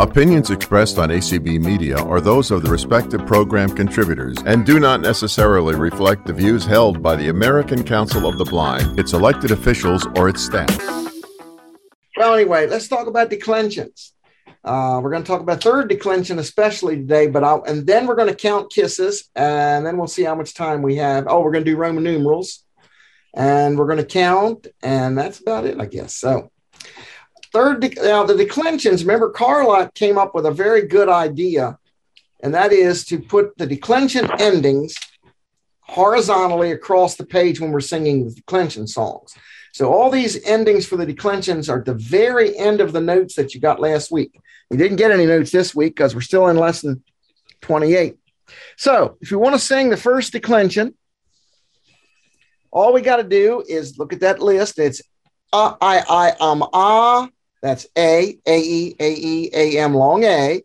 Opinions expressed on ACB Media are those of the respective program contributors and do not necessarily reflect the views held by the American Council of the Blind, its elected officials, or its staff. Well, anyway, let's talk about declensions. Uh, we're going to talk about third declension especially today, but I'll, and then we're going to count kisses, and then we'll see how much time we have. Oh, we're going to do Roman numerals, and we're going to count, and that's about it, I guess. So, Third, now the declensions, remember Carla came up with a very good idea, and that is to put the declension endings horizontally across the page when we're singing the declension songs. So all these endings for the declensions are the very end of the notes that you got last week. You didn't get any notes this week because we're still in lesson 28. So if you want to sing the first declension, all we got to do is look at that list. It's uh, I, I, um, ah, that's A, A, E, A, E, A, M, long A,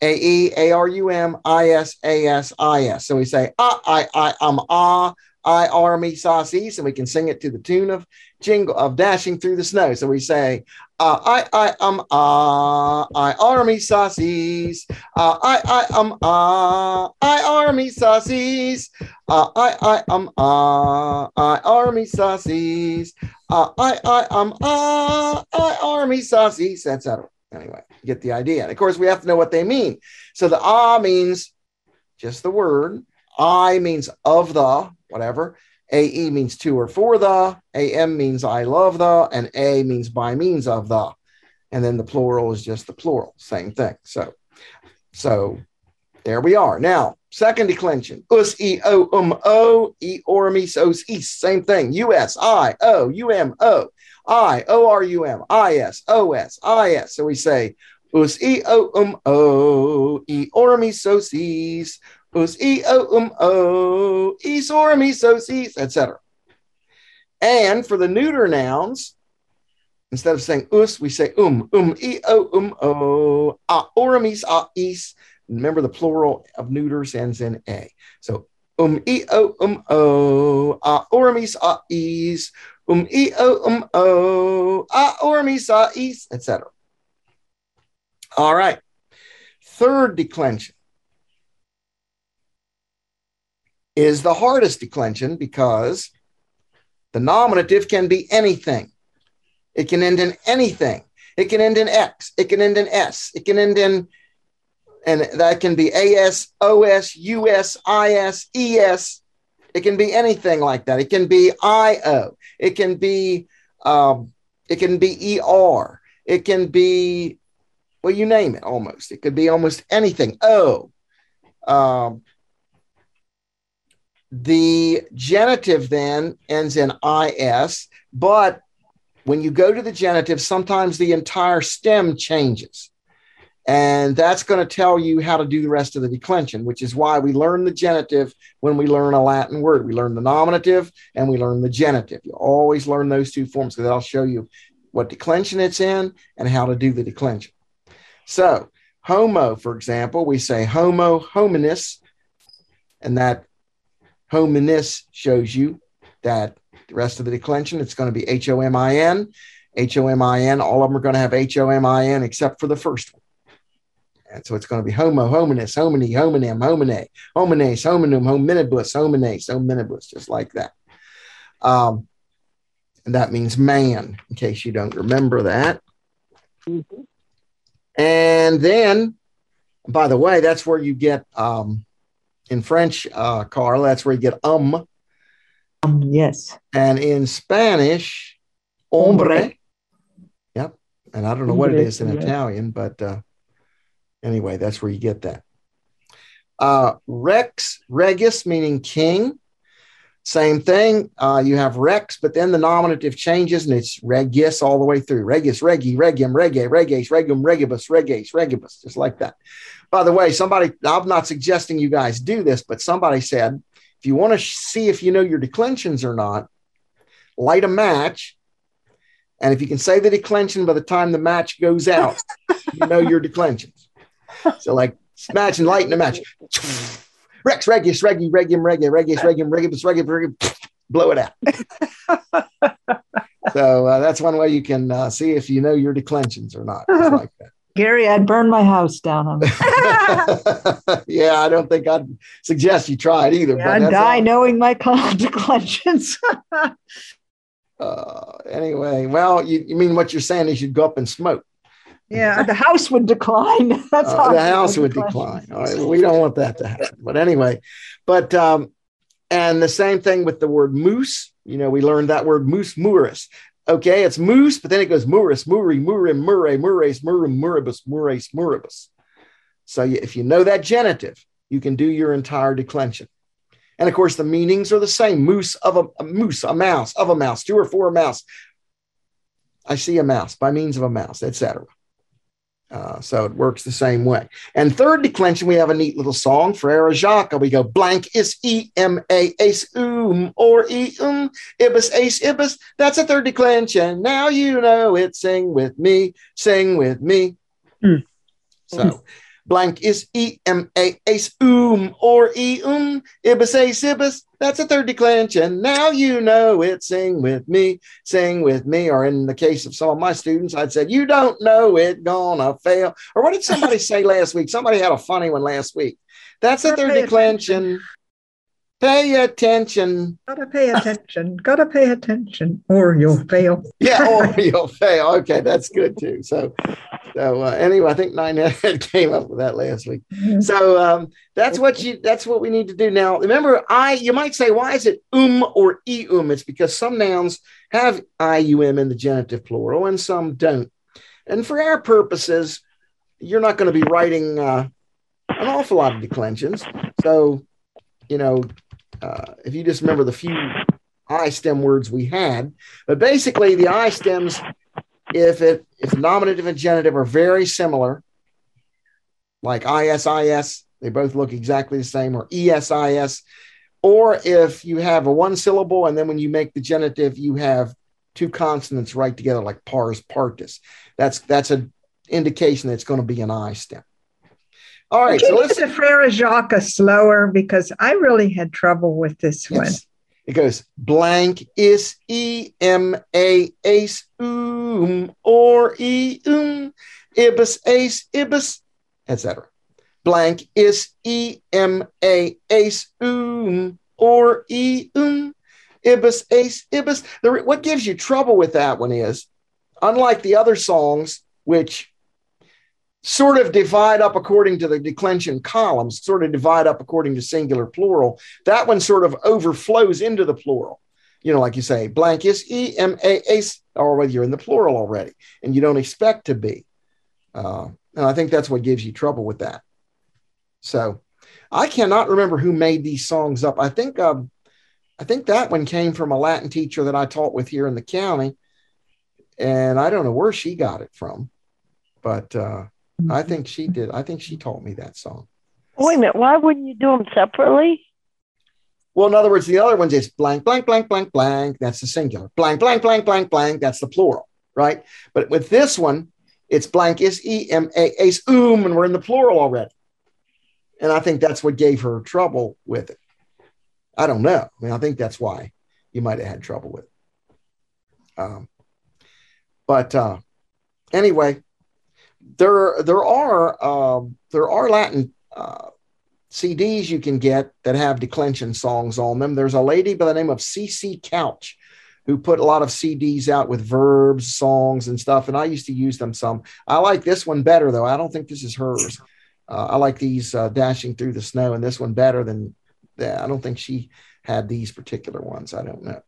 A, E, A, R, U, M, I, S, A, S, I, S. So we say, ah, I, I, um, ah, I, R, me, sa, and we can sing it to the tune of jingle of dashing through the snow. So we say, uh, I, I, um, ah, I, R, me, sa, uh, I, I, um, ah, I, R, me, sa, uh, I, I, um, ah, I, R, me, sa, uh, I, I, um, uh, I, army saucies, etc. Anyway, you get the idea. And of course, we have to know what they mean. So the ah means just the word. I means of the, whatever. AE means to or for the. AM means I love the. And A means by means of the. And then the plural is just the plural, same thing. So, so there we are. Now, second declension. Us, E, O, um, O, E, or, me, os, east. Same thing. U, S, I, O, U, M, O, I, O, R, U, M, I, S, O, S, I, S. So we say, Us, E, O, um, O, E, or, me, sos, east. Us, E, O, um, O, E, or, me, sos, east, etc. And for the neuter nouns, instead of saying us, we say um, um, e, o, um, o, a, oramis, a, is, Remember, the plural of neuters ends in a. So um e o um o a ormis a is um e o um o a ormis a is etc. All right. Third declension is the hardest declension because the nominative can be anything. It can end in anything. It can end in X. It can end in S. It can end in and that can be AS, OS, US, IS, ES. It can be anything like that. It can be IO. It can be um, it can be ER. It can be well, you name it almost. It could be almost anything. Oh, um, the genitive then ends in is, but when you go to the genitive, sometimes the entire stem changes. And that's going to tell you how to do the rest of the declension, which is why we learn the genitive when we learn a Latin word. We learn the nominative and we learn the genitive. You always learn those two forms because I'll show you what declension it's in and how to do the declension. So, homo, for example, we say homo hominis, and that hominis shows you that the rest of the declension, it's going to be H O M I N. H O M I N, all of them are going to have H O M I N except for the first one. And so it's going to be homo, hominis, homini, hominem, homine, homines, hominum, hominibus, homines, hominibus, just like that. Um, and that means man, in case you don't remember that. Mm-hmm. And then, by the way, that's where you get um, in French, uh, Carl, that's where you get um. Um, yes. And in Spanish, hombre. Yep. And I don't know what it is in Italian, but uh, Anyway, that's where you get that. Uh, Rex, Regis, meaning king. Same thing. Uh, you have Rex, but then the nominative changes and it's Regis all the way through. Regis, Regi, Regium, Rege, Reges, Regum, Regibus, Reges, Regibus, just like that. By the way, somebody, I'm not suggesting you guys do this, but somebody said if you want to see if you know your declensions or not, light a match. And if you can say the declension by the time the match goes out, you know your declensions so like imagine lighting a match. Rex, Regius, Regi, Regium, Regi, Regius, Regium, Regibus, Regi, Regi, blow it out. so uh, that's one way you can uh, see if you know your declensions or not. like that. Gary, I'd burn my house down on yeah, I don't think I'd suggest you try it either. Yeah, I'd die all. knowing my declensions. uh, anyway, well, you, you mean what you're saying is you'd go up and smoke. Yeah, the house would decline. That's uh, the house would decline. All right, well, we don't want that to happen. But anyway, but um, and the same thing with the word moose. You know, we learned that word moose muris. Okay, it's moose, but then it goes muris, muri, murim, murray, murrays, murim, muribus, murrays, muribus. So if you know that genitive, you can do your entire declension. And of course, the meanings are the same. Moose of a, a moose, a mouse, of a mouse, two or four mouse. I see a mouse by means of a mouse, etc. Uh, so it works the same way. And third declension, we have a neat little song Frere Jacques. We go blank is E M A ace um or E um ibis ace ibis. That's a third declension. Now you know it. Sing with me, sing with me. Mm. So blank is E M A ace um or E um ibis ace ibis. That's a third declension. Now you know it. Sing with me, sing with me. Or in the case of some of my students, I'd said, You don't know it, gonna fail. Or what did somebody say last week? Somebody had a funny one last week. That's a third declension. Pay attention. Gotta pay attention. Gotta pay attention, or you'll fail. yeah, or you'll fail. Okay, that's good too. So, so uh, anyway, I think Ninette came up with that last week. So um, that's what you. That's what we need to do now. Remember, I. You might say, why is it um or eum? It's because some nouns have ium in the genitive plural and some don't. And for our purposes, you're not going to be writing uh, an awful lot of declensions. So, you know, uh, if you just remember the few I stem words we had, but basically the I stems, if it if nominative and genitive are very similar, like ISIS, they both look exactly the same, or ESIS, or if you have a one syllable and then when you make the genitive, you have two consonants right together, like pars partus. That's that's an indication that it's going to be an I stem. All right. So let's the Frere Jacques slower because I really had trouble with this yes. one. It goes blank is e m a ace um or e um ibis ace ibis etc. Blank is e m a ace um or e um ibis ace ibis. The, what gives you trouble with that one is, unlike the other songs, which sort of divide up according to the declension columns, sort of divide up according to singular plural. That one sort of overflows into the plural. You know, like you say, blank is E M A A, or whether you're in the plural already and you don't expect to be. Uh, and I think that's what gives you trouble with that. So I cannot remember who made these songs up. I think um, I think that one came from a Latin teacher that I taught with here in the county. And I don't know where she got it from, but uh, I think she did. I think she taught me that song. Wait a minute. Why wouldn't you do them separately? Well, in other words, the other ones is blank, blank, blank, blank, blank. That's the singular. Blank, blank, blank, blank, blank. That's the plural, right? But with this one, it's blank is e m a ace um, and we're in the plural already. And I think that's what gave her trouble with it. I don't know. I mean, I think that's why you might have had trouble with it. Um, but uh, anyway, there there are um, there are Latin uh, CDs you can get that have declension songs on them. There's a lady by the name of CC Couch who put a lot of CDs out with verbs, songs, and stuff. And I used to use them some. I like this one better though. I don't think this is hers. Uh, I like these uh, dashing through the snow, and this one better than that. I don't think she had these particular ones. I don't know.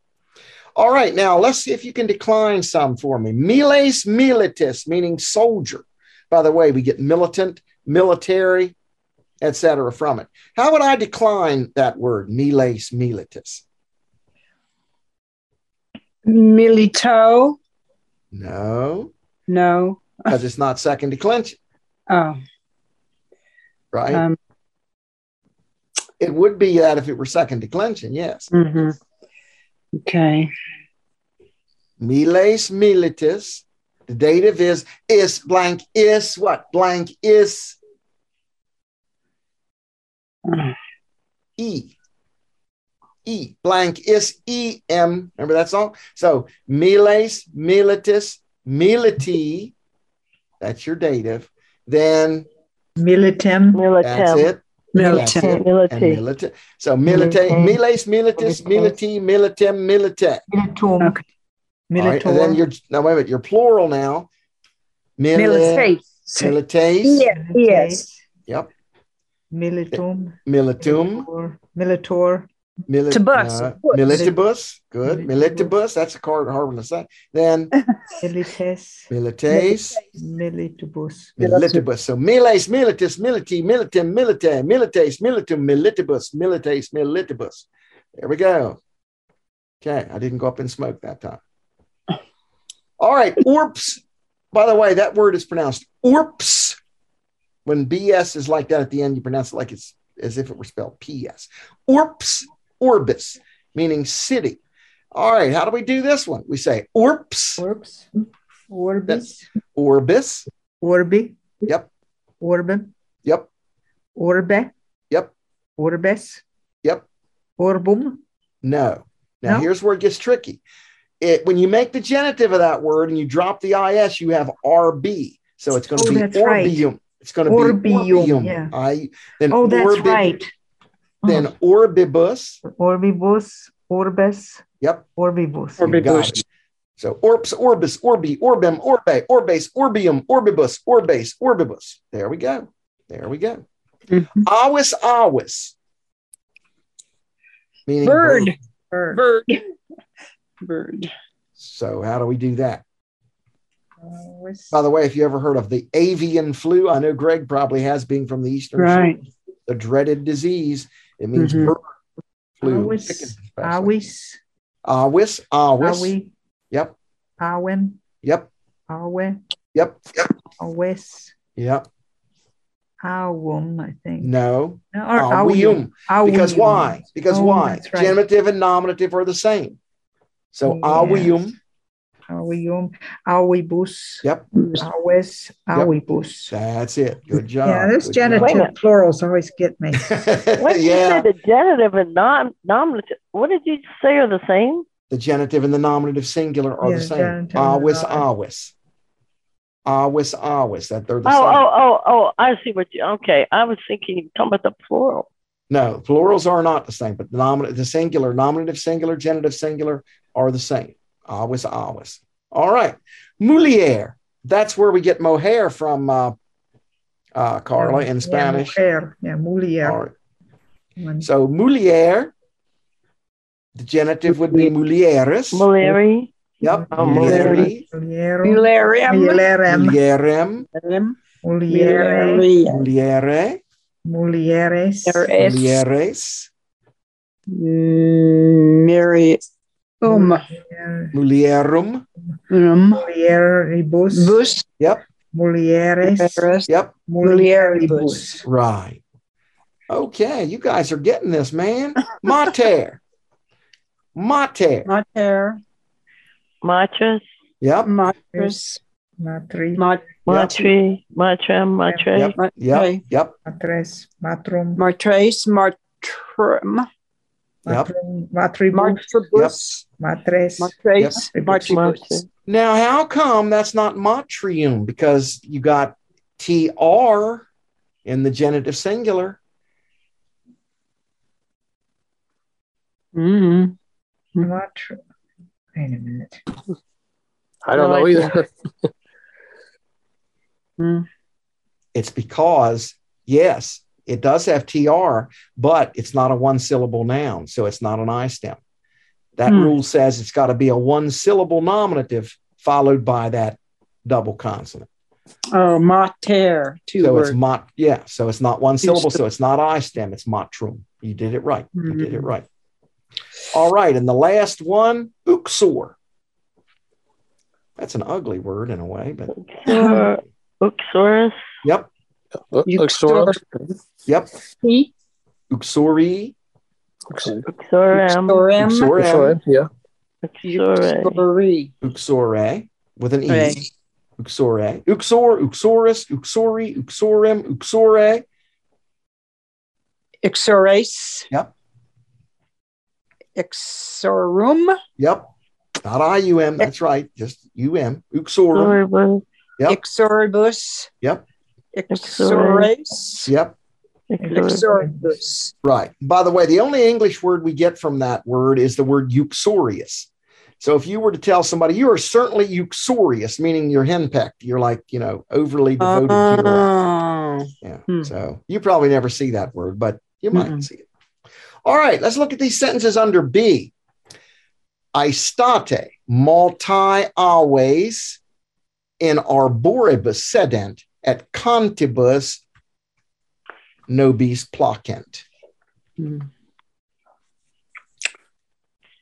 All right, now let's see if you can decline some for me. Miles militis, meaning soldier. By the way, we get militant, military, etc. from it. How would I decline that word, miles militus? Milito. No. No. Because it's not second declension. Oh. Right? Um, it would be that if it were second declension, yes. Mm-hmm. Okay. Miles militus the dative is is blank is what? Blank is E. E. Blank is E M. Remember that song? So miles, militis, militi. That's your dative. then Militem. that's Militem. it. That's Militant. it. And Military. So milite, Milite. miles, militis, militi, militem, milite. Militum. Okay. All right, and then you're now wait a minute, you're plural now. Mili- Militate. milites. Yes. Yep. Militum. Militum. Militor. Militor. Milit- Tibus. uh, militibus. Good. Militibus. Militibus. That's a card hard to say. Then Milites. milites. Militibus. Militibus. So miles, militis, militi, militum, milite, milites, militum, militibus, milites, militibus. There we go. Okay, I didn't go up in smoke that time. All right, orps. By the way, that word is pronounced orps. When BS is like that at the end, you pronounce it like it's as if it were spelled PS. Orps, orbis, meaning city. All right, how do we do this one? We say orps, Orbs. Orbis. orbis. Orbi. Yep, Orbem. yep, Orbe. yep, Orbes. yep. Orbum. No. Now No? here's where it gets tricky. It when you make the genitive of that word and you drop the is, you have rb. So it's going to Oh, be that's right. orbium. It's going to Orbium, be orbium. yeah. I then Oh, that's orbi- right. Then orbibus. Orbibus. Orbes. Yep. Orbibus. Orbibus. So orps, orbis, orbi, orbem, orbe, orbase, orbium, orbibus, orbase, orbibus. There we go. There we go. Mhm. Awis, awis. Meaning Bird. Bird. Bird. Bird. So how do we do that? Always. By the way, if you ever heard of the avian flu, I know Greg probably has, being from the Eastern Right. Shore, the dreaded disease. It means Mhm. bird flu. Awis. Awis. Awis, awis. Yep, Awen. yep, Awe. yep, yep, Awes. yep. Awum, I think. No, No, or. Awium. Because why? Because Oh, why? right. Genitive and nominative are the same. So Yes. awium. Awium. Awibus. Yep, Awes. Awibus. that's it. Good job. Yeah, those Good job. Wait a genitive minute. plurals always get me. What did you yeah, say? The genitive and non nominative. What did you say are the same? the genitive and the nominative singular are Yeah, the same. genitive and Awis, nominative. awis. Awis, awis. That they're the Oh, same. oh, oh, oh! I see what you. Okay, I was thinking you were talking about the plural. No, plurals are not the same, but the nominative, the singular, nominative, singular, genitive, singular are the same. Always, always. All right. Mulier. That's where we get mujer from, uh, uh, Carla, in Yeah, Spanish. mujer. Yeah, mulier. All right. When- So mulier, the genitive would be mulieres. Muleri. Yep. Oh, Mulieri. Muliero. Mularium. Mulierem. Mulierem. Muliere. Muliere. Muliere. Mulieres. Mulieres. Mulieres. Miri. Um. Mulierum. Um. Mulieribus. Bus. Yep. Mulieres. Mulieres. Yep. Mulieribus. Right. Okay, you guys are getting this, man. Mater. Mater. Mater. Matras. Yep. Matris. Matri. Mat. Matri. Matram. Matre. Yep. Yep. Yep. Matres. Matrum. Martrace. Martrum. Yep. Matrum. Matribus. Martribus. Matres. Martrace. Yep. Martribus. Now, how come that's not matrium? Because you got TR in the genitive singular. Mm-hmm. Matr- Wait a minute. I don't No know idea. either. It's because, yes, it does have TR, but it's not a one syllable noun. So it's not an I stem. That Hmm. rule says it's got to be a one syllable nominative followed by that double consonant. Oh, mater. Two so words. it's mot, yeah. So it's not one syllable. st- So it's not I stem. It's matrum. You did it right. You did it Mhm. right. All right. And the last one, uxor. That's an ugly word in a way, but Uxor, Uxorus. yep, Look, You look, Sora. yep. He. Uxori, Uxorem. Sorem. uxorem, Sora, yeah. Uxore. Sorry. uxore with an e. Right. Uxore, uxor, uxoris, uxori, uxorem, uxore. Ixorace. Yep. Ixorum. Yep. Not I U M. That's right. Just U M. Uxorum. Uxoribus. Yep. Ixoribus. Yep. Ixoris. Yep. Ixoribus. Right. By the way, the only English word we get from that word is the word uxorious. So if you were to tell somebody you are certainly uxorious, meaning you're henpecked, you're like, you know, overly devoted to your wife. Oh. Yeah. Hmm. So you probably never see that word, but you might Mm-mm. see it. All right, let's look at these sentences under B. Aistate multi always in arboribus sedent et cantibus nobis placent. Hmm.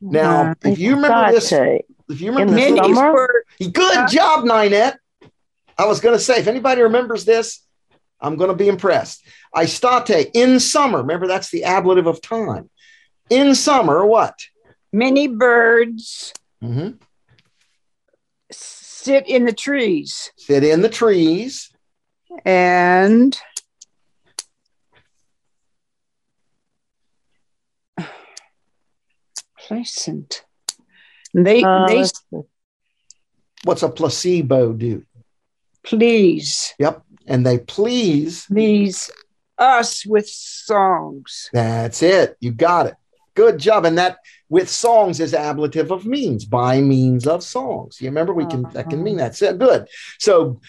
Now, Uh, if you remember this, if you remember this, Many little- summer? were good job, Ninette. I was going to say, if anybody remembers this, I'm going to be impressed. Aistate in summer. Remember, that's the ablative of time. In summer, what? many birds Mhm. sit in the trees Sit in the trees. And pleasant. They Uh, they. What's a placebo do? please Yep. And they please. please us with songs. That's it. You got it. Good job. And that with songs is ablative of means, by means of songs. You remember we can that can mean that. So, good. So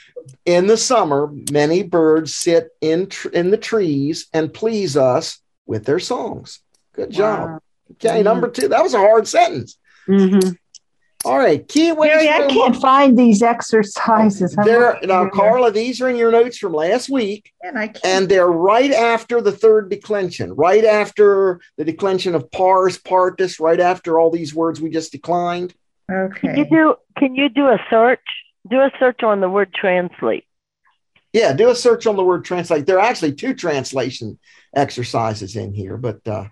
in the summer, many birds sit in tr- in the trees and please us with their songs. Good job. Wow. Okay, Mhm. number two. That was a hard sentence. Mhm. All right. Key ways. Mary, I can't find these exercises. I'm There looking now, here. Carla. These are in your notes from last week. And I can't. and they're right after the third declension, right after the declension of pars, partus, right after all these words we just declined. Okay. Can you okay. do can you do a search? Do a search on the word translate. Yeah, do a search on the word translate. There are actually two translation exercises in here, but uh,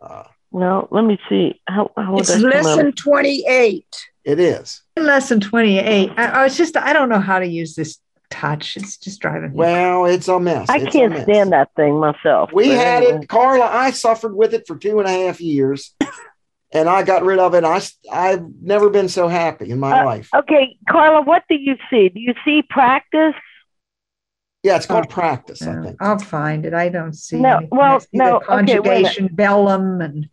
uh, Well, let me see. How, how It's that come lesson 28. it is. Lesson 28. I, I was just, I don't know how to use this touch. It's just driving me. Well, it's a mess. I It's can't mess. stand that thing myself. We had anyway. it, Carla. I suffered with it for two and a half years, and I got rid of it. I I've never been so happy in my Uh, life. Okay, Carla, what do you see? Do you see practice? Yeah, it's called practice. I Uh, think. I'll find it. I don't see. No, anything. well, I see the no, okay, wait conjugation bellum and.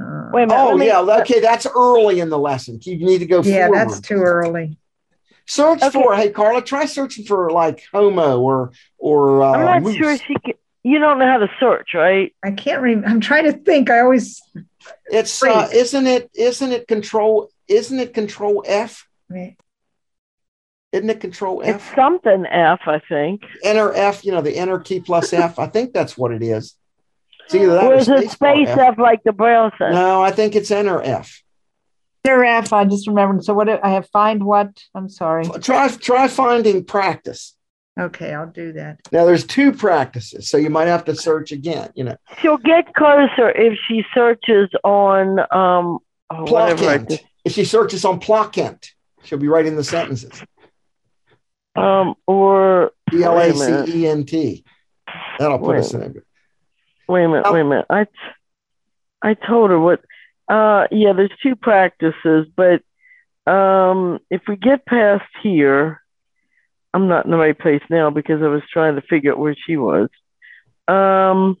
Uh, Wait a minute. Oh me- yeah, okay. That's early in the lesson. You need to go yeah, forward. that's too early. Search Okay. for hey Carla, try searching for like homo or or uh, I'm not moose. sure she can. You don't know how to search, right? I can't remember. I'm trying to think. I always. It's uh, isn't it isn't it control isn't it control F? Isn't it control F? It's something F, I think. Enter F, you know, the enter key plus F. I think that's what it is. It's either that Or or is it space bar space F. F like the Braille says? No, I think it's enter F, I just remembered. So what? I have find what? I'm sorry. Try try finding practice. Okay, I'll do that. Now there's two practices, so you might have to search again. You know, She'll get closer if she searches on um oh, whatever. Placent. If she searches on placent, she'll be writing the sentences. um or P L wait A a minute. C E N T. That'll put Wait. us in a Wait a minute, Oh. wait a minute. I I told her what uh yeah, there's two practices, but um if we get past here, I'm not in the right place now because I was trying to figure out where she was. Um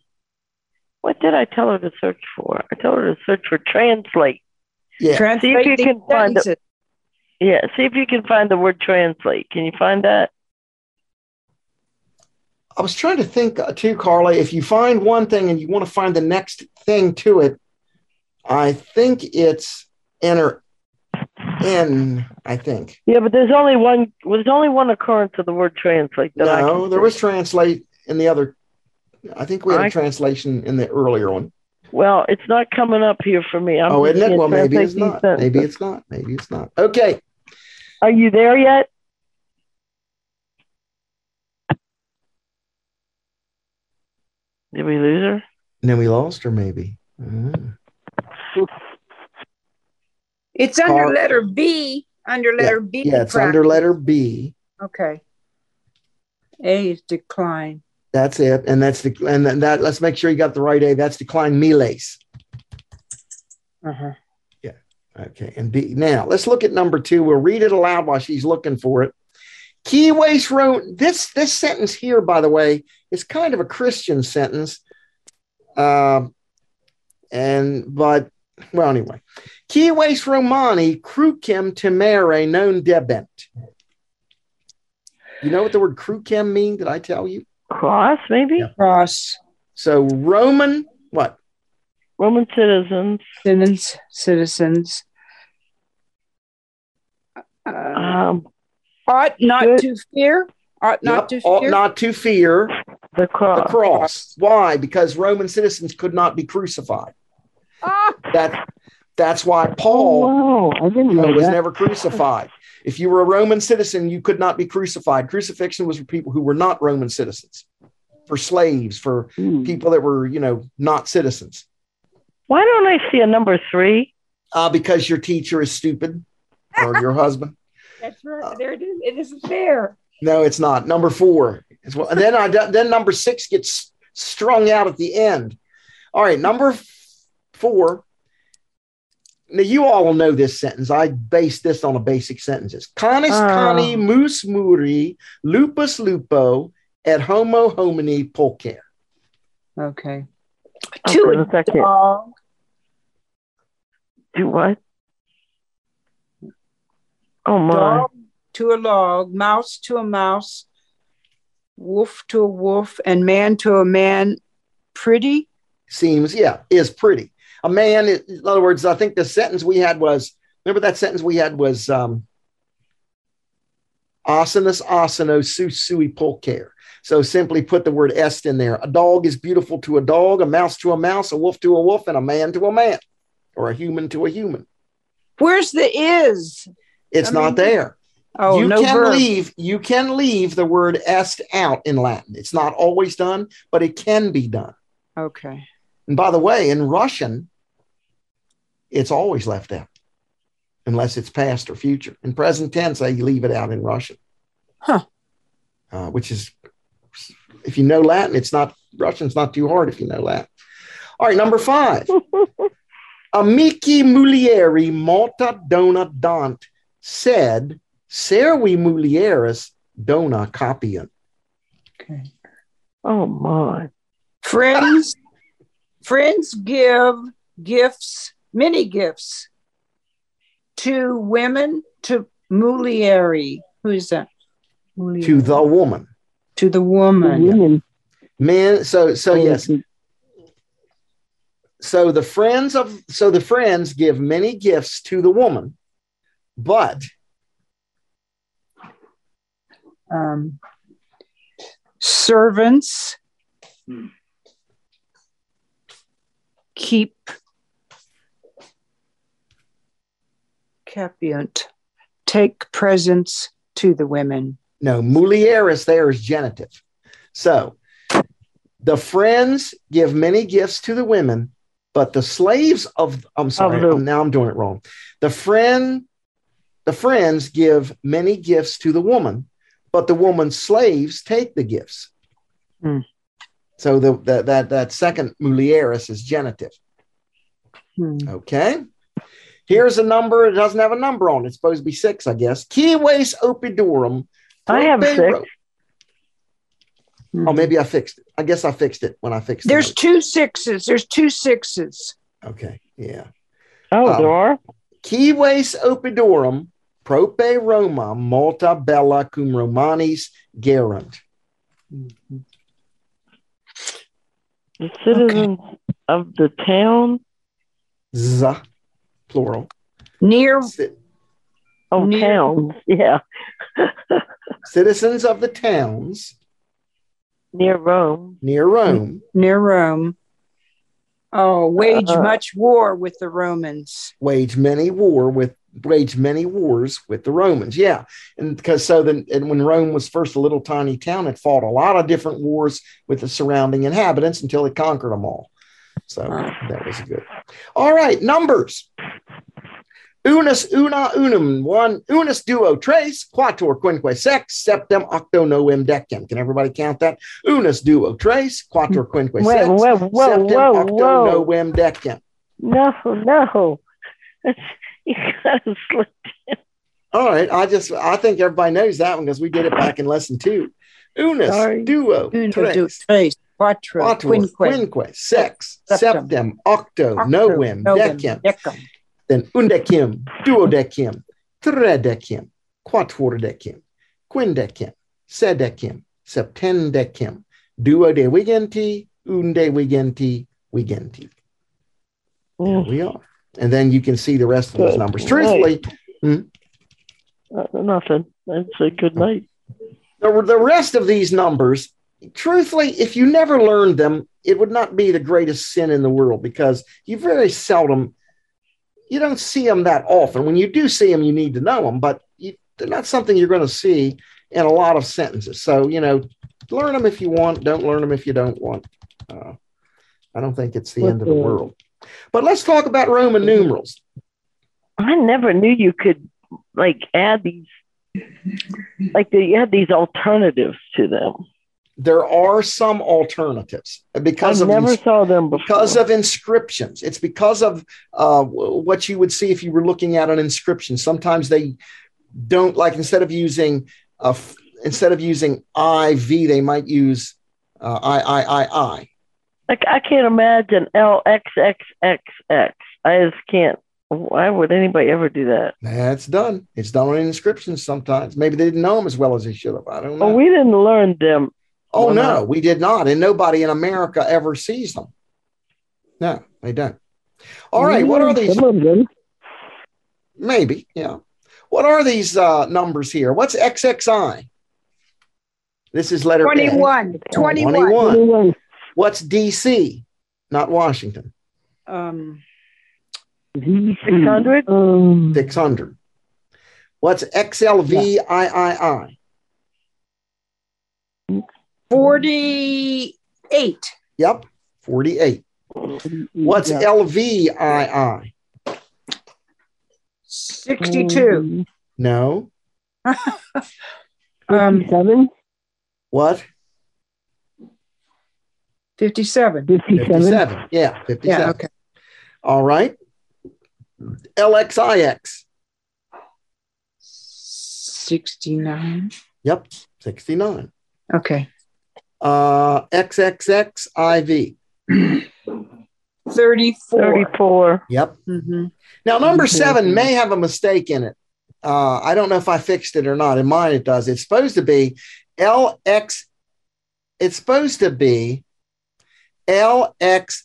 what did I tell her to search for? I told her to search for translate. Yeah. Translate See if you can find it. Yeah, see if you can find the word translate. Can you find that? I was trying to think uh, too, Carla. If you find one thing and you want to find the next thing to it, I think it's enter N. I think Yeah, but there's only one there's only one occurrence of the word translate that no, there was translate in the other. I think we had a I- translation in the earlier one. Well, it's not coming up here for me. I'm oh, isn't it? Well, maybe it's not. these Maybe it's not. Maybe it's not. Okay. Are you there yet? Did we lose her? And then we lost her. Maybe. Mm. It's under Car- letter B. Under letter B. Yeah, it's practice. under letter B. Okay. A is decline. That's it, and that's the and then that. Let's make sure you got the right A. That's decline miles. Uh-huh. Yeah. Okay, and B. Now let's look at number two. We'll read it aloud while she's looking for it. Kiwes wrote this this sentence here, by the way, is kind of a Christian sentence. Um, and but well, anyway, Kiwes Romani crucem temere non debent. You know what the word crucem mean? Did I tell you? Cross, maybe? Yeah. Cross. So Roman, what? Roman citizens. Citizens. Citizens. Uh, Um, ought not Good. to fear. Ought not Yep, to ought fear. not to fear the the cross. cross. Why? Because Roman citizens could not be crucified. Ah, That that's why Oh, Paul wow. I didn't know was that. never crucified. If you were a Roman citizen, you could not be crucified. Crucifixion was for people who were not Roman citizens, for slaves, for Hmm. people that were, you know, not citizens. Why don't I see a number three? Uh, because your teacher is stupid or your husband. That's right. Uh, there it is. It isn't there. No, it's not. Number four. is what- And then I then number six gets strung out at the end. All right, number four. Now you all will know this sentence. I base this on a basic sentences. Canis Oh. cani mus muri lupus lupo et homo homini pulcher. Okay. Oh, To for a a second. dog. Do what? Oh my. Dog to a log. Mouse to a mouse. Wolf to a wolf. And man to a man. Pretty. Seems, yeah, is pretty. A man, in other words, I think the sentence we had was, remember that sentence we had was um asanas asano su sui pulcher. So simply put the word est in there. A dog is beautiful to a dog, a mouse to a mouse, a wolf to a wolf, and a man to a man, or a human to a human. Where's the is? It's I mean, not there. Oh, you no can verb. leave, you can leave the word est out in Latin. It's not always done, but it can be done. Okay. And by the way, in Russian, it's always left out unless it's past or future. In present tense, they leave it out in Russian. Huh. Uh, which is, if you know Latin, it's not, Russian's not too hard if you know Latin. All right, number five. Amici mulieri multa dona dant said, servi mulieris dona capian. Okay. Oh my. Friends, friends give gifts, many gifts to women, to mulieri. Who is that? To the woman. to the woman. Women. Men, so so oh, yes, so the friends of so the friends give many gifts to the woman but Um, servants keep capiant. Take presents to the women. no mulieris there is genitive so the friends give many gifts to the women but the slaves of i'm sorry Of the- now i'm doing it wrong the friend the friends give many gifts to the woman but the woman's slaves take the gifts Hmm. so the, the that that second mulieris is genitive Hmm. Okay. Here's a number. It doesn't have a number on it. It's supposed to be six, I guess. Kiwes opidorum. I have six. ro- Oh, maybe I fixed it. I guess I fixed it when I fixed it. There's two sixes. There's two sixes. okay. Yeah. Oh, Um, there are? Kiwes opidorum prope Roma multa bella cum Romanis gerant. The citizens of the town. Z, plural. Near Ci- Oh, Near- towns. Yeah. citizens of the towns Near Rome. near Rome near Rome. Oh, wage Uh, much war with the Romans. wage many war with waged many wars with the Romans. Yeah, and because so then and when Rome was first a little tiny town, it fought a lot of different wars with the surrounding inhabitants until it conquered them all. So that was good. All right, numbers. Unus una unum one unus duo tres quattuor quinque sex septem octo novem decem. Can everybody count that? Unus duo tres quattuor quinque sex whoa, whoa, septem whoa, octo whoa. novem decem. No, no. you gotta slow All right. I just I think everybody knows that one because we did it back in lesson two. Unus, Sorry. duo, Uno, tres, dos, tres, cuatro, quattro, quinque, quinque, sex, septem, septem, octo, octo, novem, novem, decem, decem, then undecim, duodecim, tridecim, quattordecim, quindecim, sedecim, septendecim, duodewigenti, undewigenti, wigenti. There we are. And then you can see the rest of those numbers. Truthfully, uh, nothing. I'd say good night. the, the rest of these numbers, truthfully, if you never learned them, it would not be the greatest sin in the world because you very seldom, you don't see them that often. When you do see them, you need to know them, but you, they're not something you're going to see in a lot of sentences. So, you know, learn them if you want, don't learn them if you don't want. Uh, I don't think it's the end of the Okay. world. But let's talk about Roman numerals. I never knew you could like add these, like they you had these alternatives to them. There are some alternatives because I of never saw them before. because of inscriptions. It's because of uh, what you would see if you were looking at an inscription. Sometimes they don't like instead of using a f- instead of using IV, they might use uh, I I I I. like I can't imagine L X X X X. I just can't. Why would anybody ever do that? That's done. It's done on inscriptions sometimes. Maybe they didn't know them as well as they should have. I don't know. Well, we didn't learn them. oh Why no, not? we did not, and nobody in America ever sees them. No, they don't. All right, what are these? Some. Maybe, yeah. What are these uh, numbers here? What's XXI? This is letter A. 21, 21. 21. Anyone. What's DC? Not Washington. Um, 600? Um, 600. What's XLVIII? 48. Yep, 48. What's yeah. LVII? 62. No. Um, Seven. What? 57. 57. 57. Yeah, 57. Yeah, okay. All right. LXIX. 69. Yep, 69. Okay. Uh, XXXIV. 34. 34. Yep. hmm Now, number Mhm. seven may have a mistake in it. Uh, I don't know if I fixed it or not. In mine, it does. It's supposed to be LX. It's supposed to be LXXXVII.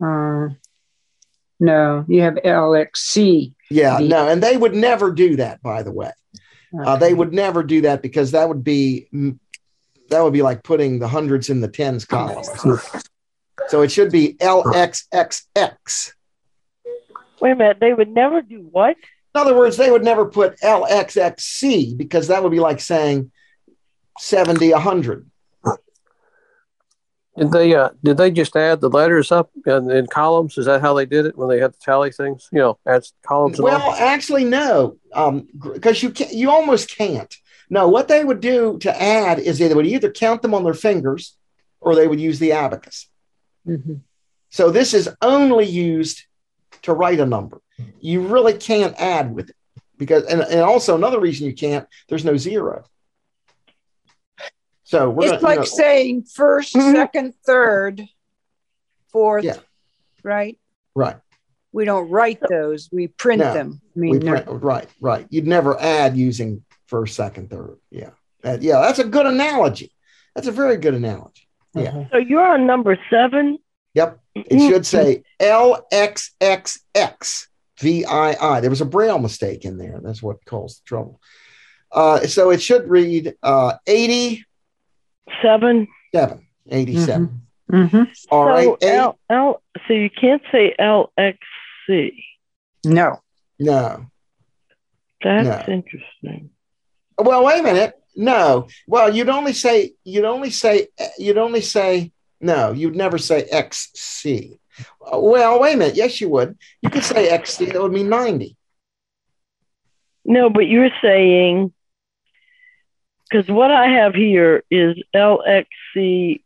Uh, no, you have LXC. Yeah, no, and they would never do that. By the way, uh, they would never do that because that would be that would be like putting the hundreds in the tens column. So it should be LXXX. Wait a minute. They would never do what? In other words, they would never put LXXC because that would be like saying 70, 100. Did they uh did they just add the letters up in, in columns? Is that how they did it when they had to tally things? You know, add columns and Well, all? actually, no, because you can you almost can't. No, what they would do to add is they would either count them on their fingers or they would use the abacus. Mhm. So this is only used to write a number. You really can't add with it because, and, and also another reason you can't. There's no zero. So we're It's gonna, like you know, saying 1st Mhm. second, third, fourth, Yeah. right? right. We don't write those. We print No. them. I We mean, they're- print, right, right. You'd never add using first, second, third. Yeah, Uh, yeah. That's a good analogy. That's a very good analogy. Yeah. Uh-huh. So you're on number seven? Yep. It should say LXXXVII. There was a braille mistake in there. That's what caused the trouble. Uh, so it should read uh, 87. Seven. 87. Mhm. All so right. A- L, L, so you can't say LXC. No. no. That's No. interesting. Well, wait a minute. No. Well, you'd only say you'd only say you'd only say no. You'd never say XC. Well, wait a minute. Yes, you would. You could say XC. That would mean 90. No, but you're saying because what I have here is LXCVII,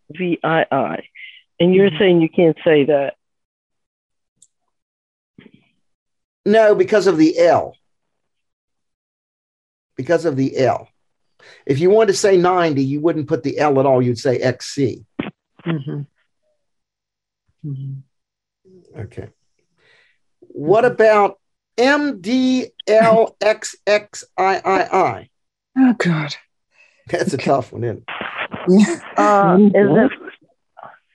and you're Mhm. saying you can't say that. No, because of the L. Because of the L. If you wanted to say 90, you wouldn't put the L at all. You'd say XC. Mhm. Mhm. Okay. What about MDLXXIII? Oh God. That's a tough one, isn't it? Uh, is it?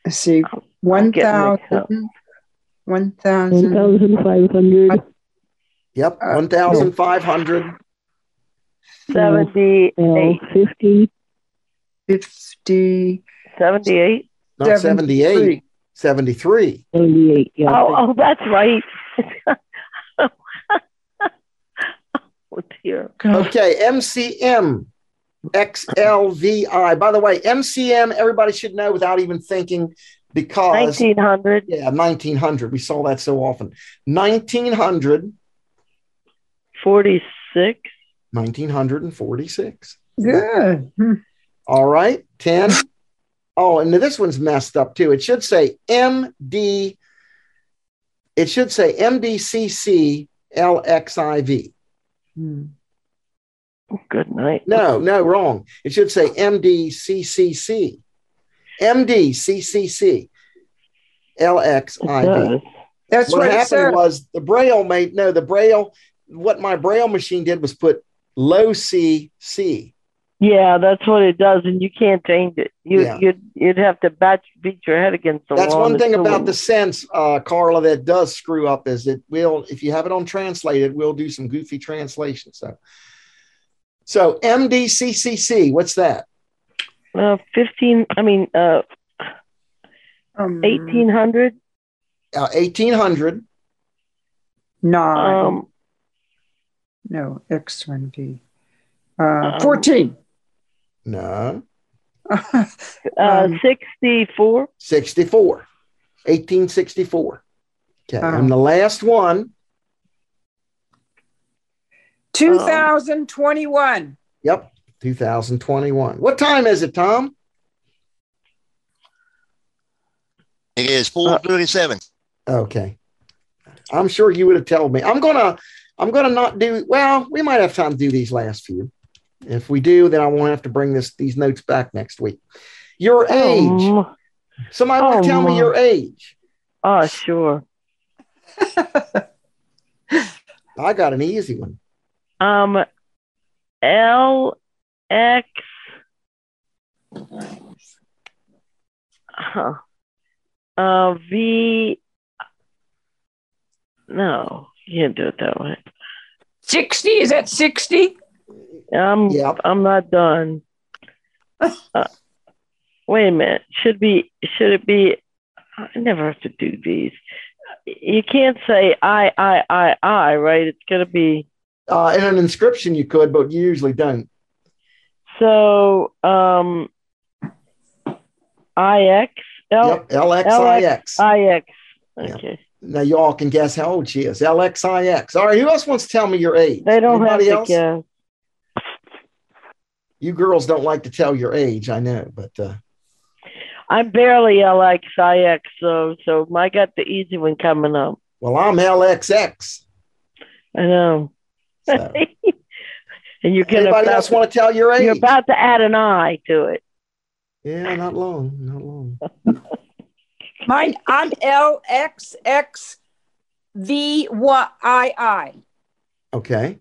Let's see. I'm One getting mixed up. thousand. One thousand. 1,500 Yep, Uh, 1,500. Seventy-eight. L 50 Fifty. Seventy-eight. Not 78, 73. 78. Yeah. Oh, oh, that's right. oh dear. Okay, MCM XLVI. By the way, MCM, everybody should know without even thinking because, Nineteen hundred. yeah, 1900. We saw that so often. 1900, Forty-six. 1946. Good. Hmm. All right, 10. Oh, and this one's messed up too. It should say MD, it should say MDCC LXIV. Hmm. Good night. No, no, wrong. It should say MDCCC. MDCCC It LXIV. That's What what, happened said. was the Braille made, no, the Braille, what my Braille machine did was put low C C. Yeah, that's what it does, and you can't change it. You Yeah. you'd you'd have to batch beat your head against the That's wall. one thing about the sense, uh, Carla, that does screw up is it will, if you have it on translated, we'll do some goofy translation. So, so MDCCC, what's that? uh, fifteen. I mean, uh, Um, eighteen hundred. Uh, 1800. Nine. Um, no, X one V. Uh, Um, fourteen. No, uh, Um, sixty-four. 64. 1864. Okay. Uh-huh. And the last one, Two thousand twenty-one. yep, 2021. What time is it, Tom? It is 437. Uh, okay. I'm sure you would have told me. I'm gonna I'm gonna not do well, we might have time to do these last few. If we do, then I won't have to bring this these notes back next week. Your um, age. Um, Somebody want oh, tell me um, your age. oh, sure. I got an easy one. Um, L X. Huh. Uh, V. No, you can't do it that way. Sixty. Is that sixty? I'm Yep. I'm not done. Uh, wait a minute. Should be should it be? I never have to do these. You can't say I I I I right. It's gonna be Uh, in an inscription you could, but you usually don't. so. Um, I X L Yep, LXIX. X. Yeah. Okay. Now you all can guess how old she is. LXIX. All right, who else wants to tell me your age? They don't Anybody have else? to guess. You girls don't like to tell your age, I know, but uh, I'm barely LXIX, so so I got the easy one coming up. well, I'm LXX. I know. So. and you're gonna Anybody about else to- want to tell your age? you're about to add an I to it. yeah, not long, not long. Mine. I'm L X X V Y I I. Okay.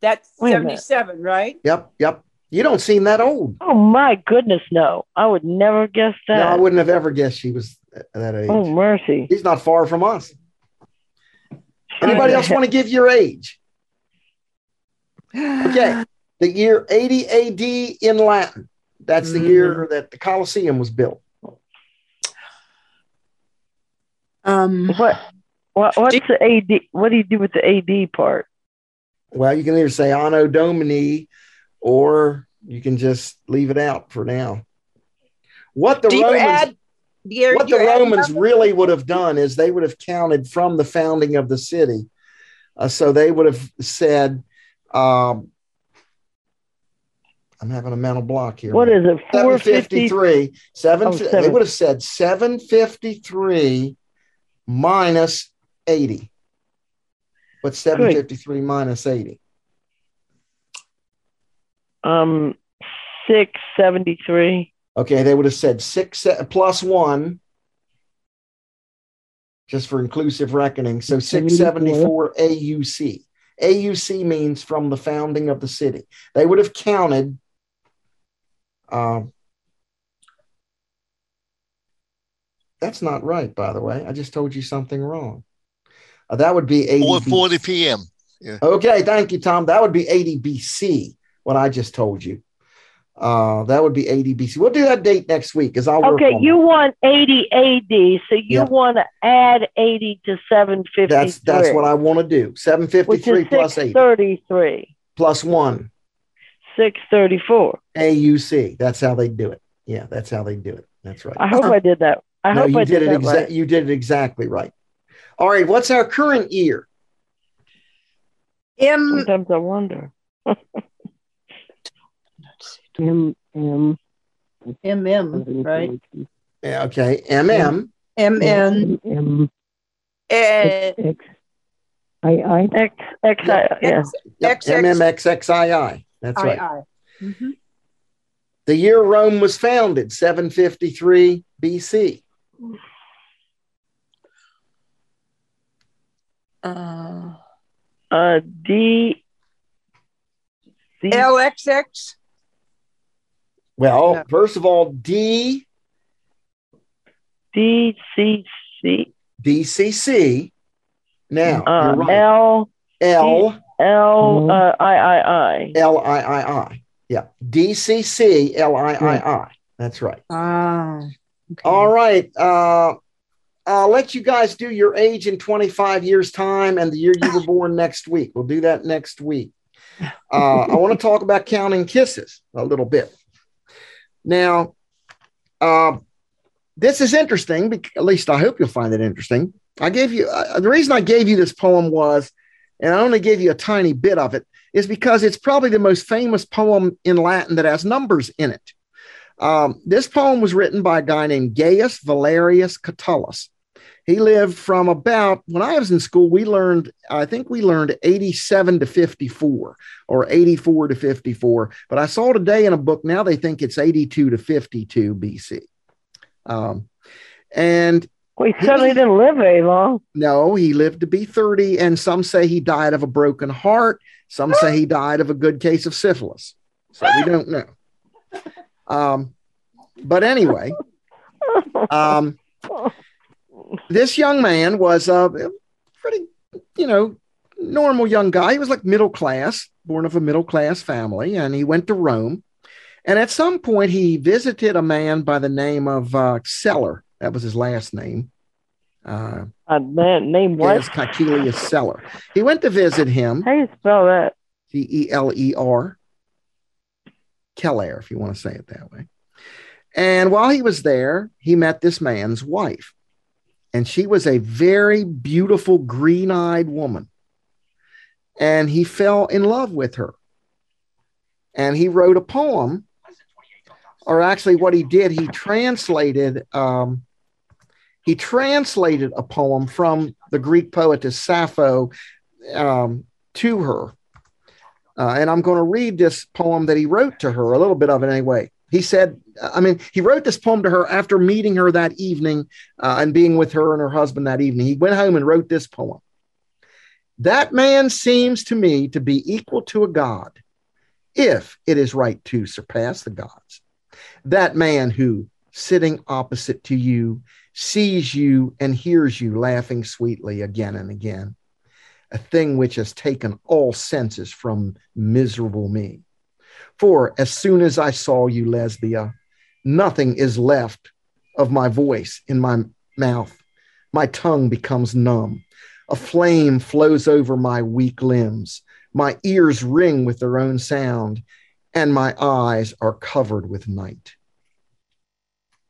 That's Wait seventy-seven, right? Yep, yep. You don't seem that old. Oh my goodness, no! I would never guess that. No, I wouldn't have ever guessed she was that age. oh mercy! He's not far from us. Anybody else want to give your age? Okay. The year 80 AD in Latin. That's the Mm. year that the Colosseum was built. Um. What? What? What's the AD? What do you do with the AD part? Well, you can either say Anno Domini or you can just leave it out for now. What the do you Romans add? do you- what do the Romans numbers? really would have done is they would have counted from the founding of the city. Uh, so they would have said, um, I'm having a mental block here. What is it? Four fifty. 753. Seven, Oh, They would have said 753 minus 80. What's 753 minus 80? Um, six seventy three. Okay, they would have said six plus one, just for inclusive reckoning. So 674 AUC. AUC means from the founding of the city. They would have counted. Um, that's not right, by the way. I just told you something wrong. Uh, that would be 80. Four BC. forty PM. Okay, thank you, Tom. That would be 80 BC, what I just told you. Uh, that would be 80 BC. We'll do that date next week because I'll work Okay, you that. want eighty AD, so you Yep. want to add eighty to seven fifty three. That's that's what I want to do. 753 is plus six 80 thirty three, plus 1 six thirty four. AUC. That's how they do it. Yeah, that's how they do it. That's right. I hope I did that. I no, hope you I did, did, it exactly. right. you did it exactly right. All right, what's our current year? M Sometimes I wonder. M M M M right? Yeah, okay, MM. M N M eh, X I I X X I yeah. X Yep, X X MMXXII. That's right. Mhm. The year Rome was founded, 753 BC. Uh, Uh D D L X X Well, No. first of all, D D C C DCC. Now, uh you're right. L L L uh, I I I. L I I I. Yeah, DCC L I I I. That's right. Ah. okay. All right. Uh, I'll let you guys do your age in 25 years' time and the year you were born next week. We'll do that next week. Uh, I want to talk about counting kisses a little bit. Now, uh, this is interesting, at least I hope you'll find it interesting. I gave you uh, the reason I gave you this poem was, and I only gave you a tiny bit of it, is because it's probably the most famous poem in Latin that has numbers in it. Um, this poem was written by a guy named Gaius Valerius Catullus. He lived from about when I was in school, we learned, I think we learned 87 to 54 or 84 to 54. But I saw today in a book, now they think it's 82 to 52 BC. Um, and We certainly didn't live very long. no, he lived to be 30, and some say he died of a broken heart. Some say he died of a good case of syphilis. So we don't know. Um, but anyway, um, this young man was a pretty, you know, normal young guy. He was like middle class, born of a middle class family, and he went to Rome. And at some point, he visited a man by the name of uh, Celer. That was his last name. Uh, Uh, man, name what? Gaius Caecilius Celer. He went to visit him, How you spell that? C E L E R, Keller, if you want to say it that way. And while he was there, he met this man's wife. And she was a very beautiful, green eyed woman. And he fell in love with her. And he wrote a poem, or actually, what he did, he translated. Um, he translated a poem from the Greek poetess Sappho um, to her. Uh, and I'm going to read this poem that he wrote to her, a little bit of it anyway. He said, I mean, he wrote this poem to her after meeting her that evening uh, and being with her and her husband that evening. He went home and wrote this poem. That man seems to me to be equal to a god, if it is right to surpass the gods. That man who, sitting opposite to you, sees you and hears you laughing sweetly again and again, a thing which has taken all senses from miserable me. For as soon as I saw you, Lesbia, nothing is left of my voice in my mouth. My tongue becomes numb. A flame flows over my weak limbs. My ears ring with their own sound, and my eyes are covered with night.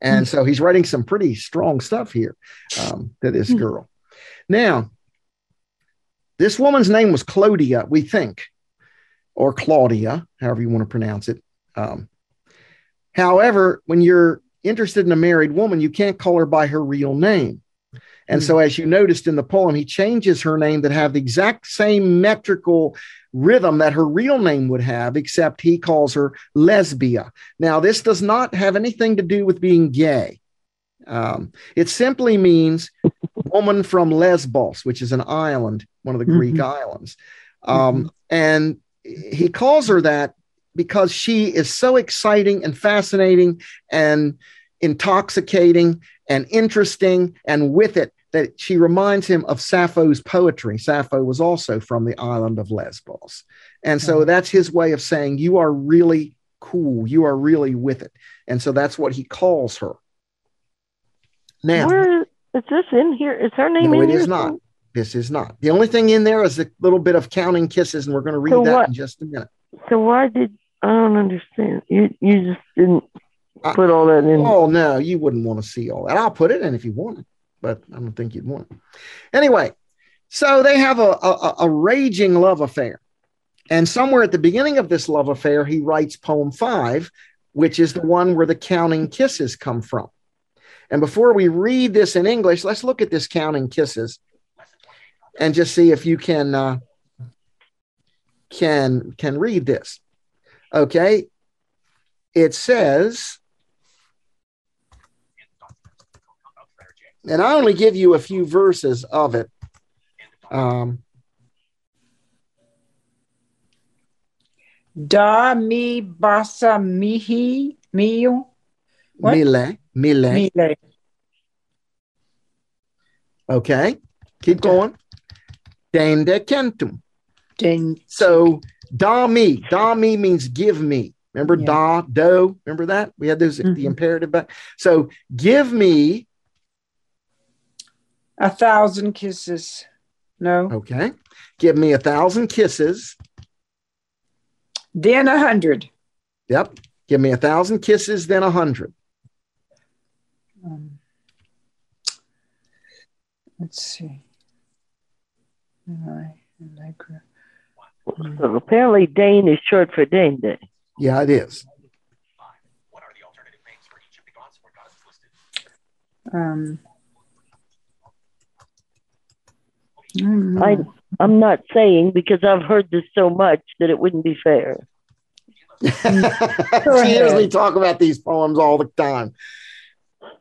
And so he's writing some pretty strong stuff here um, to this girl. Now, this woman's name was Claudia, we think, or Claudia, however you want to pronounce it. Um, however, when you're interested in a married woman, you can't call her by her real name. And so, as you noticed in the poem, he changes her name that have the exact same metrical rhythm that her real name would have, except he calls her Lesbia. Now, this does not have anything to do with being gay. Um, it simply means woman from Lesbos, which is an island, one of the Greek Mhm. islands. Um, And he calls her that because she is so exciting and fascinating and intoxicating and interesting, and with it, that she reminds him of Sappho's poetry. Sappho was also from the island of Lesbos. And so mm-hmm. that's his way of saying, You are really cool. You are really with it. And so that's what he calls her. Now, Where is this in here? Is her name no, in it here? is not. This is not. The only thing in there is a little bit of counting kisses, and we're going to read So that what- in just a minute. So why did I don't understand? You you just didn't I- put all that in. Oh no, you wouldn't want to see all that. I'll put it in if you want it, but I don't think you'd want it. Anyway, so they have a, a, a raging love affair. And somewhere at the beginning of this love affair, he writes poem five, which is the one where the counting kisses come from. And before we read this in English, let's look at this counting kisses and just see if you can uh, can can read this. Okay. It says, and I only give you a few verses of it. Um, Da mi basa mihi mio. What? mille, mille. Mile. Okay. Keep going. Dende kentum. Den So da me, da me means give me. Remember Yeah. da, do. Remember that? We had those the Mhm. imperative back. So give me, a thousand kisses. No. okay. Give me a thousand kisses. Then a hundred. Yep. Give me a thousand kisses, then a hundred. Um, let's see. I- Allegra. So apparently Dane is short for Dane Day. Yeah, it is. Um, I I'm not saying because I've heard this so much that it wouldn't be fair. she ahead. hears me talk about these poems all the time.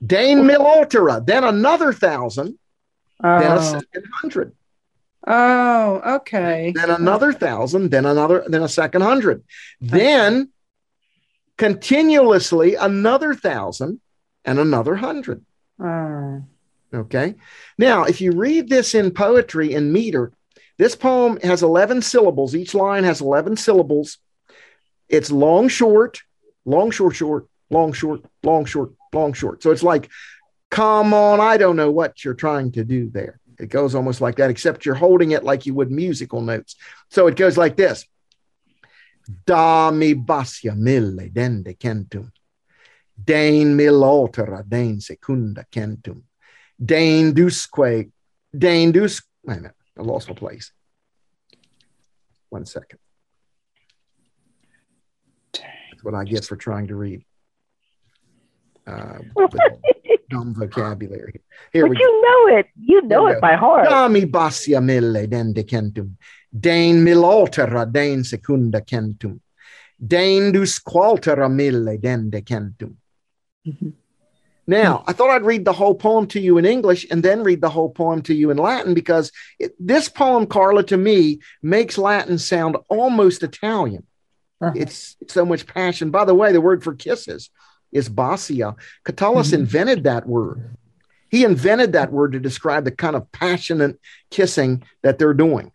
Dane mil altera, then another thousand, then a oh, second hundred, oh, okay. then another thousand, then another, then a second hundred, then continuously another thousand and another hundred. Oh, Okay. Now, if you read this in poetry in meter, this poem has 11 syllables. Each line has 11 syllables. It's long, short, long, short, short, long, short, long, short, long, short. So it's like, come on, I don't know what you're trying to do there. It goes almost like that, except you're holding it like you would musical notes. So it goes like this Da mi basia mille dende cantum. Dane mil altera dane secunda centum. Dane Dusque, Dane Dus. Wait a minute, I lost my place. One second. That's what I get for trying to read. Uh, dumb vocabulary. Here but you know it. You know it by heart. Dami basia mille. Dane mil altera dane secunda centum. Dane dus qualtera mille. Mhm. Now, I thought I'd read the whole poem to you in English and then read the whole poem to you in Latin because it, this poem, Carla, to me, makes Latin sound almost Italian. Uh-huh. It's so much passion. By the way, the word for kisses is basia. Catullus Mhm. invented that word. He invented that word to describe the kind of passionate kissing that they're doing.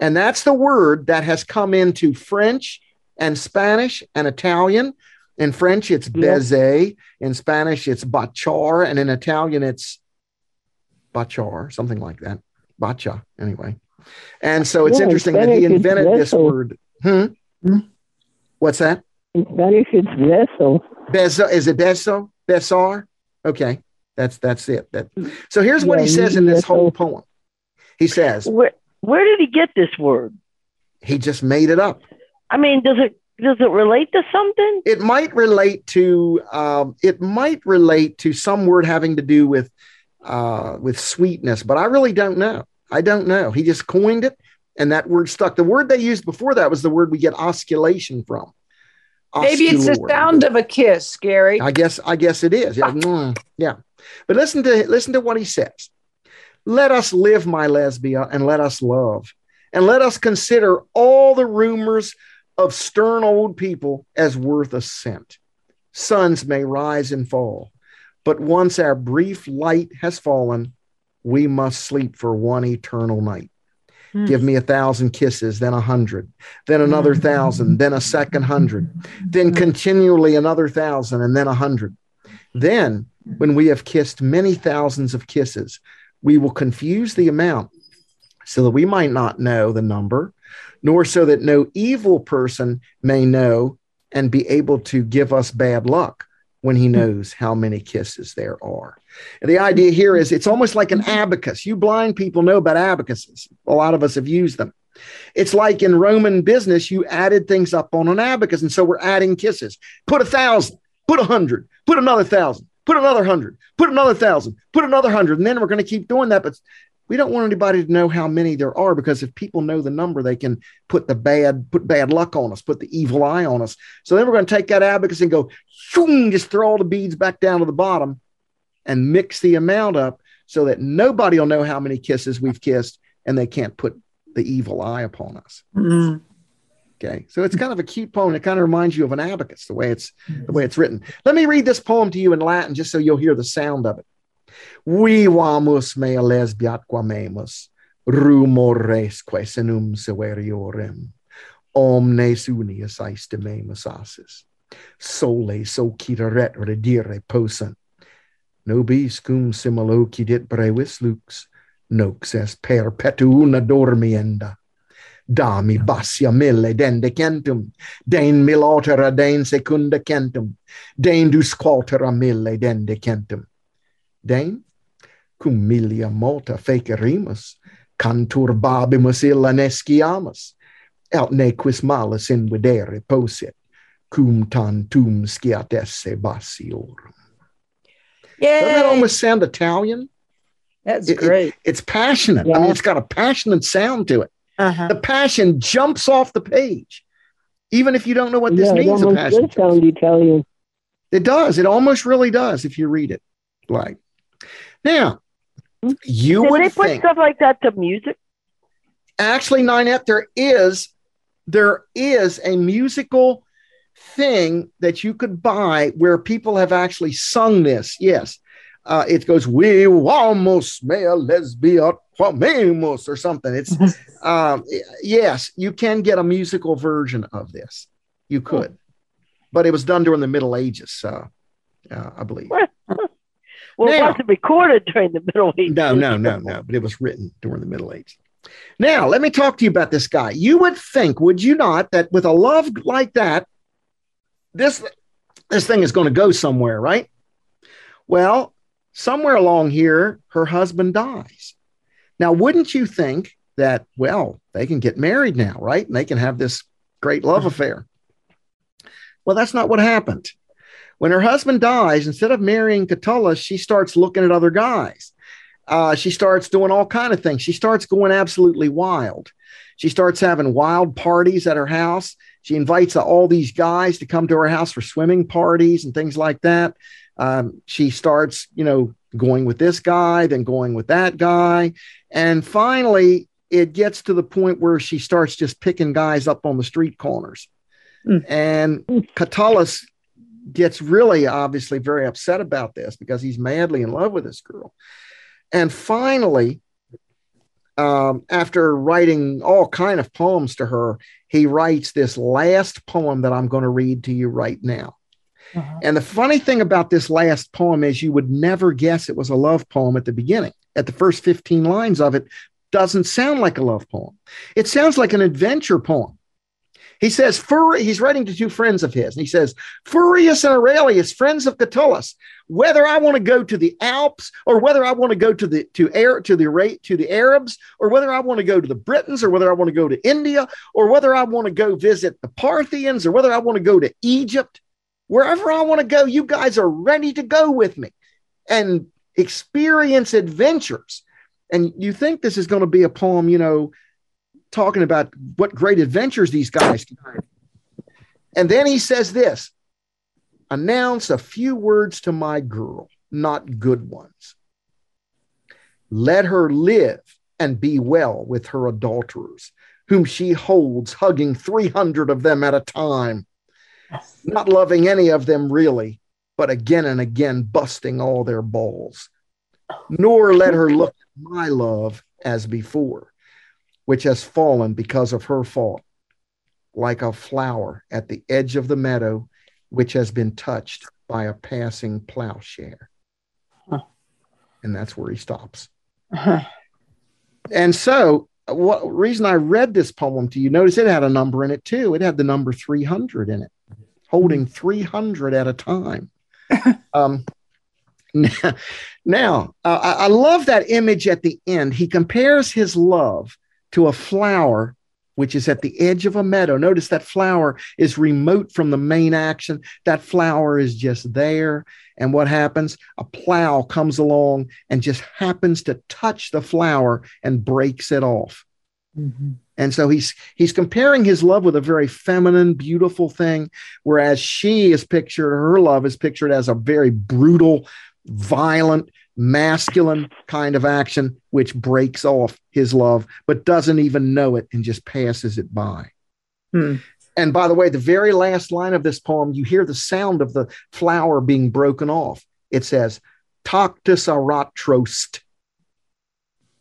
And that's the word that has come into French and Spanish and Italian. In French, it's baiser. In Spanish, it's bachar. And in Italian, it's bachar, something like that. Bacha, anyway. And so it's Yeah, in interesting that he invented this word. Hmm? Hmm? What's that? In Spanish, it's beso. Is it beso? Besar? Okay, that's that's it. That, so here's what Yeah, he says in this whole poem. He says Where where did he get this word? he just made it up. I mean, does it does it relate to something? It might relate to um, it might relate to some word having to do with uh, with sweetness, but I really don't know. I don't know. He just coined it, and that word stuck. The word they used before that was the word we get osculation from. Maybe it's the sound of a kiss, Gary. I guess I guess it is. Yeah. Yeah. But listen to listen to what he says. Let us live, my lesbia, and let us love. And let us consider all the rumors of stern old people as worth a cent. Suns may rise and fall, but once our brief light has fallen, we must sleep for one eternal night. Hmm. Give me a thousand kisses, then a hundred, then another hmm. thousand, then a second hundred, then hmm. continually another thousand, and then a hundred. Then, when we have kissed many thousands of kisses, we will confuse the amount so that we might not know the number, nor so that no evil person may know and be able to give us bad luck when he hmm. knows how many kisses there are. And the idea here is it's almost like an abacus. You blind people know about abacuses. A lot of us have used them. It's like in Roman business, you added things up on an abacus. And so we're adding kisses. Put a thousand, put a hundred, put another thousand, put another hundred, put another thousand, put another hundred. And then we're going to keep doing that. But we don't want anybody to know how many there are because if people know the number, they can put the bad, put bad luck on us, put the evil eye on us. So then we're going to take that abacus and go, shoom, just throw all the beads back down to the bottom and mix the amount up so that nobody will know how many kisses we've kissed and they can't put the evil eye upon us. Mm. Okay. So it's kind of a cute poem. It kind of reminds you of an abacus, the way it's the way it's written. Let me read this poem to you in Latin just so you'll hear the sound of it. Vivamus mea lesbiat quamemus, rumoresque senum severiorem, omnes unius aestimemus asis, sole socitaret redire posant, nobis cum similocit brevis lux, nox est perpetua dormienda. Dami basia mille dende centum, den milotera den secunda centum, den quatera mille dende centum. Den, cum milia multa fecerimus, canturbabimus illa nesciamus, aut ne quis malus in videre posit, cum tantum sciat esse basiorum. Bassiorum. Doesn't that almost sound Italian? That's It- it- great. It's passionate. I mean, it's got a passionate sound to it. Uh-huh. The passion jumps off the page, even if you don't know what this yeah, means. Almost passion. does sound Italian. It does. It almost really does if you read it. Like now, you Did would they put think stuff like that to music? actually, Ninette, there is there is a musical thing that you could buy where people have actually sung this. Yes. Uh, it goes, we almost may a lesbia quamemos or something. It's um, yes, you can get a musical version of this. You could, but it was done during the Middle Ages, so uh, I believe. Well, it wasn't recorded during the Middle Ages. No, no, no, no. But it was written during the Middle Ages. Now, let me talk to you about this guy. You would think, would you not, that with a love like that, this this thing is going to go somewhere, right? Well, somewhere along here, her husband dies. Now, wouldn't you think that, well, they can get married now, right? And they can have this great love affair. Well, that's not what happened. When her husband dies, instead of marrying Catullus, she starts looking at other guys. Uh, she starts doing all kind of things. She starts going absolutely wild. She starts having wild parties at her house. She invites all these guys to come to her house for swimming parties and things like that. Um, she starts, you know, going with this guy, then going with that guy. And finally, it gets to the point where she starts just picking guys up on the street corners. Mm. And Catullus gets really obviously very upset about this because he's madly in love with this girl. And finally, um, after writing all kind of poems to her, he writes this last poem that I'm going to read to you right now. Uh-huh. And the funny thing about this last poem is you would never guess it was a love poem at the beginning. At the first 15 lines of it doesn't sound like a love poem. It sounds like an adventure poem. He says, Fur- he's writing to two friends of his, and he says, Furius and Aurelius, friends of Catullus, whether I want to go to the Alps or whether I want to go to the to air to the to the Arabs or whether I want to go to the Britons or whether I want to go to India or whether I want to go visit the Parthians or whether I want to go to Egypt, wherever I want to go, you guys are ready to go with me. And experience adventures. And you think this is going to be a poem, you know, talking about what great adventures these guys can have. And then he says this announce a few words to my girl, not good ones. Let her live and be well with her adulterers, whom she holds, hugging 300 of them at a time, not loving any of them really, but again and again busting all their balls. Nor let her look at my love as before, which has fallen because of her fault, like a flower at the edge of the meadow, which has been touched by a passing plowshare. Huh. And that's where he stops. And so, what reason I read this poem to you? Notice it had a number in it too. It had the number 300 in it, holding 300 at a time. um, now, now uh, I I love that image at the end. He compares his love to a flower which is at the edge of a meadow. Notice that flower is remote from the main action. That flower is just there. And what happens? A plow comes along and just happens to touch the flower and breaks it off. Mm-hmm. And so he's he's comparing his love with a very feminine, beautiful thing, whereas she is pictured, her love is pictured as a very brutal, violent, masculine kind of action, which breaks off his love, but doesn't even know it and just passes it by. Hmm. And by the way, the very last line of this poem, you hear the sound of the flower being broken off. It says, Toctus aratrost.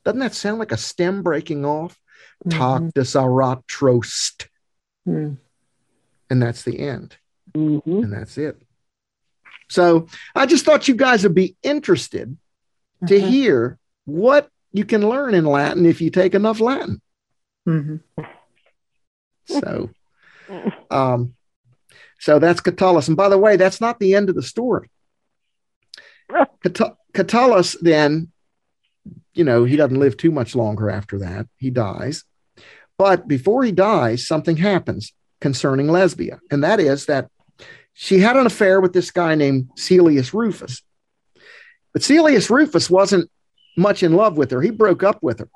Doesn't that sound like a stem breaking off? Mhm. Toctus aratrost. Hmm. And that's the end. hmm And that's it. So I just thought you guys would be interested to Mhm. hear what you can learn in Latin if you take enough Latin. Mhm. So, um, so that's Catullus. And by the way, that's not the end of the story. Cat- Catullus then, you know, he doesn't live too much longer after that. He dies. But before he dies, something happens concerning Lesbia. And that is that she had an affair with this guy named Caelius Rufus. But Caelius Rufus wasn't much in love with her. He broke up with her.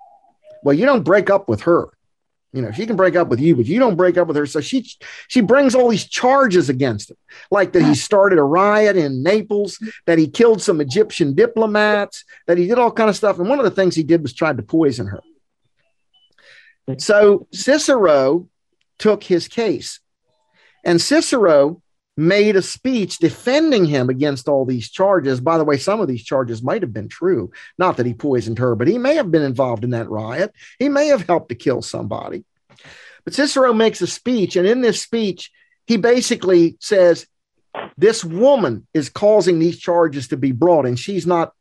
Well, you don't break up with her. You know, she can break up with you, but you don't break up with her. So she she brings all these charges against him, like that he started a riot in Naples, that he killed some Egyptian diplomats, that he did all kind of stuff. And one of the things he did was tried to poison her. So Cicero took his case, and Cicero made a speech defending him against all these charges. By the way, some of these charges might have been true. Not that he poisoned her, but he may have been involved in that riot. He may have helped to kill somebody. But Cicero makes a speech, and in this speech, he basically says, This woman is causing these charges to be brought, and she's not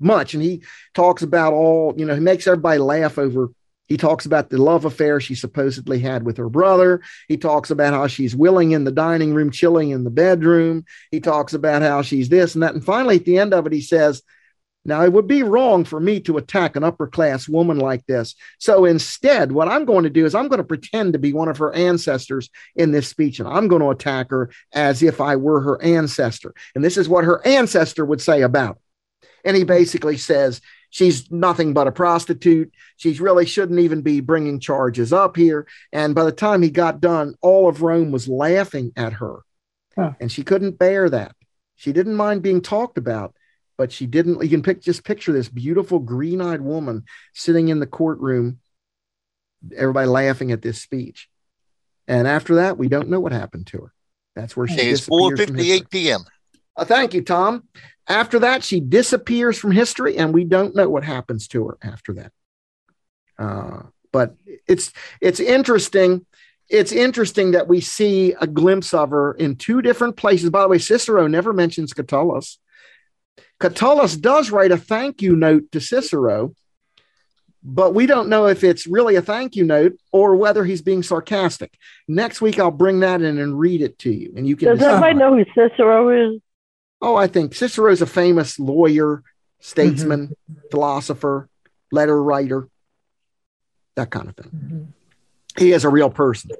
much. And he talks about all, you know, he makes everybody laugh over. He talks about the love affair she supposedly had with her brother. He talks about how she's willing in the dining room, chilling in the bedroom. He talks about how she's this and that. And finally, at the end of it, he says, Now, it would be wrong for me to attack an upper class woman like this. So instead, what I'm going to do is I'm going to pretend to be one of her ancestors in this speech, and I'm going to attack her as if I were her ancestor. And this is what her ancestor would say about it. And he basically says, She's nothing but a prostitute. She really shouldn't even be bringing charges up here. And by the time he got done, all of Rome was laughing at her. Huh. And she couldn't bear that. She didn't mind being talked about, but she didn't. You can pick, just picture this beautiful green eyed woman sitting in the courtroom, everybody laughing at this speech. And after that, we don't know what happened to her. That's where she is. disappears from 4:58 p.m. Uh, thank you, Tom. After that, she disappears from history, and we don't know what happens to her after that. Uh, but it's it's interesting. It's interesting that we see a glimpse of her in two different places. By the way, Cicero never mentions Catullus. Catullus does write a thank you note to Cicero, but we don't know if it's really a thank you note or whether he's being sarcastic. Next week, I'll bring that in and read it to you, and you can. Does decide. everybody know who Cicero is? Oh, I think Cicero's a famous lawyer, statesman, philosopher, letter writer, that kind of thing. Mhm. He is a real person.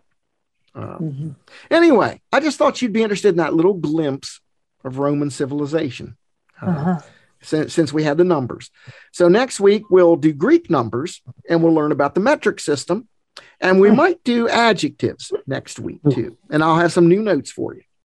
Uh, Mhm. anyway, I just thought you'd be interested in that little glimpse of Roman civilization. Uh, Uh-huh. since, since we had the numbers. So next week we'll do Greek numbers and we'll learn about the metric system. And we might do adjectives next week too. And I'll have some new notes for you.